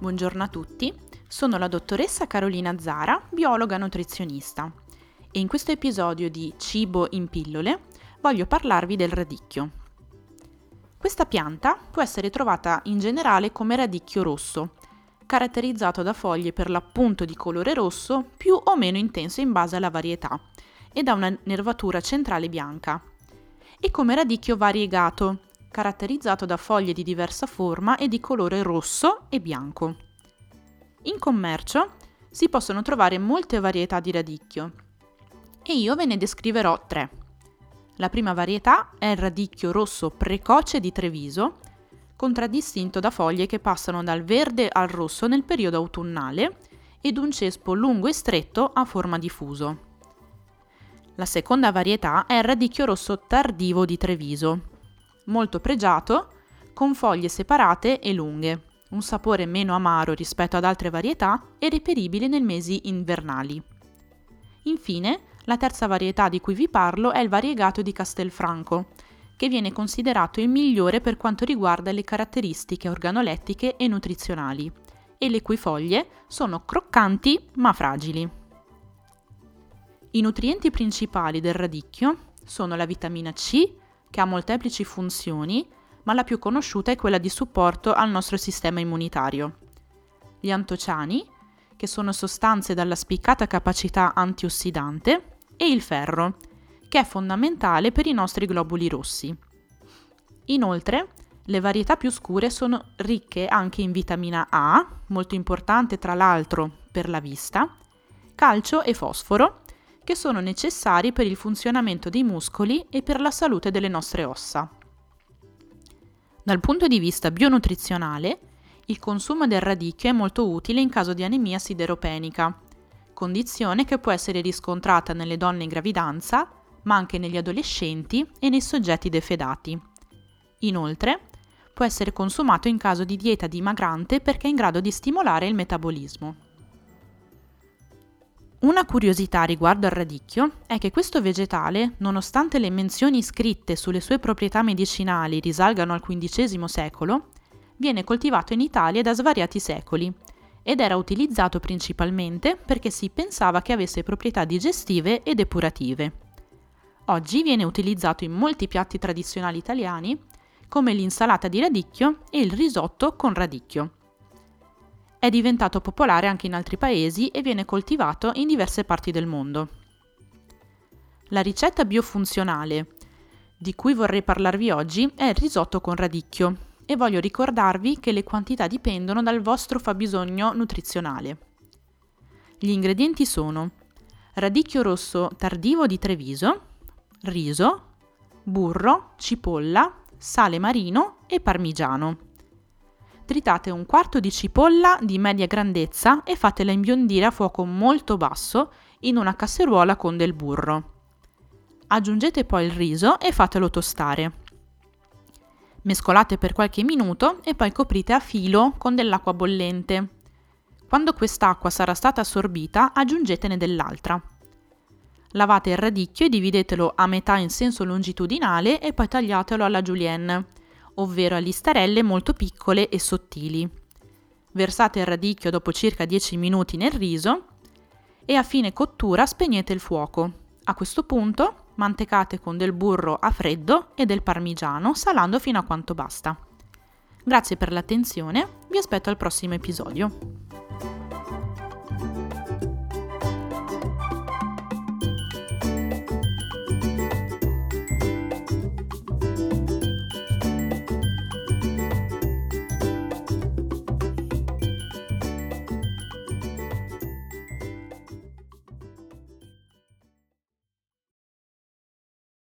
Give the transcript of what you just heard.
Buongiorno a tutti, sono la dottoressa Carolina Zara, biologa nutrizionista e in questo episodio di Cibo in pillole voglio parlarvi del radicchio. Questa pianta può essere trovata in generale come radicchio rosso, caratterizzato da foglie per l'appunto di colore rosso più o meno intenso in base alla varietà e da una nervatura centrale bianca, e come radicchio variegato, caratterizzato da foglie di diversa forma e di colore rosso e bianco. In commercio si possono trovare molte varietà di radicchio e io ve ne descriverò tre. La prima varietà è il radicchio rosso precoce di Treviso, contraddistinto da foglie che passano dal verde al rosso nel periodo autunnale ed un cespo lungo e stretto a forma di fuso. La seconda varietà è il radicchio rosso tardivo di Treviso, molto pregiato, con foglie separate e lunghe, un sapore meno amaro rispetto ad altre varietà e reperibile nei mesi invernali. Infine, la terza varietà di cui vi parlo è il variegato di Castelfranco, che viene considerato il migliore per quanto riguarda le caratteristiche organolettiche e nutrizionali, e le cui foglie sono croccanti ma fragili. I nutrienti principali del radicchio sono la vitamina C, che ha molteplici funzioni, ma la più conosciuta è quella di supporto al nostro sistema immunitario. Gli antociani, che sono sostanze dalla spiccata capacità antiossidante, e il ferro, che è fondamentale per i nostri globuli rossi. Inoltre, le varietà più scure sono ricche anche in vitamina A, molto importante tra l'altro per la vista, calcio e fosforo, che sono necessari per il funzionamento dei muscoli e per la salute delle nostre ossa. Dal punto di vista bionutrizionale, il consumo del radicchio è molto utile in caso di anemia sideropenica, condizione che può essere riscontrata nelle donne in gravidanza, ma anche negli adolescenti e nei soggetti defedati. Inoltre, può essere consumato in caso di dieta dimagrante perché è in grado di stimolare il metabolismo. Una curiosità riguardo al radicchio è che questo vegetale, nonostante le menzioni scritte sulle sue proprietà medicinali risalgano al XV secolo, viene coltivato in Italia da svariati secoli ed era utilizzato principalmente perché si pensava che avesse proprietà digestive e depurative. Oggi viene utilizzato in molti piatti tradizionali italiani come l'insalata di radicchio e il risotto con radicchio. È diventato popolare anche in altri paesi e viene coltivato in diverse parti del mondo. La ricetta biofunzionale di cui vorrei parlarvi oggi è il risotto con radicchio e voglio ricordarvi che le quantità dipendono dal vostro fabbisogno nutrizionale. Gli ingredienti sono radicchio rosso tardivo di Treviso, riso, burro, cipolla, sale marino e parmigiano tritate un quarto di cipolla di media grandezza e fatela imbiondire a fuoco molto basso in una casseruola con del burro. Aggiungete poi il riso e fatelo tostare. Mescolate per qualche minuto e poi coprite a filo con dell'acqua bollente. Quando quest'acqua sarà stata assorbita, aggiungetene dell'altra. Lavate il radicchio e dividetelo a metà in senso longitudinale e poi tagliatelo alla julienne ovvero a listarelle molto piccole e sottili. Versate il radicchio dopo circa 10 minuti nel riso e a fine cottura spegnete il fuoco. A questo punto mantecate con del burro a freddo e del parmigiano salando fino a quanto basta. Grazie per l'attenzione, vi aspetto al prossimo episodio.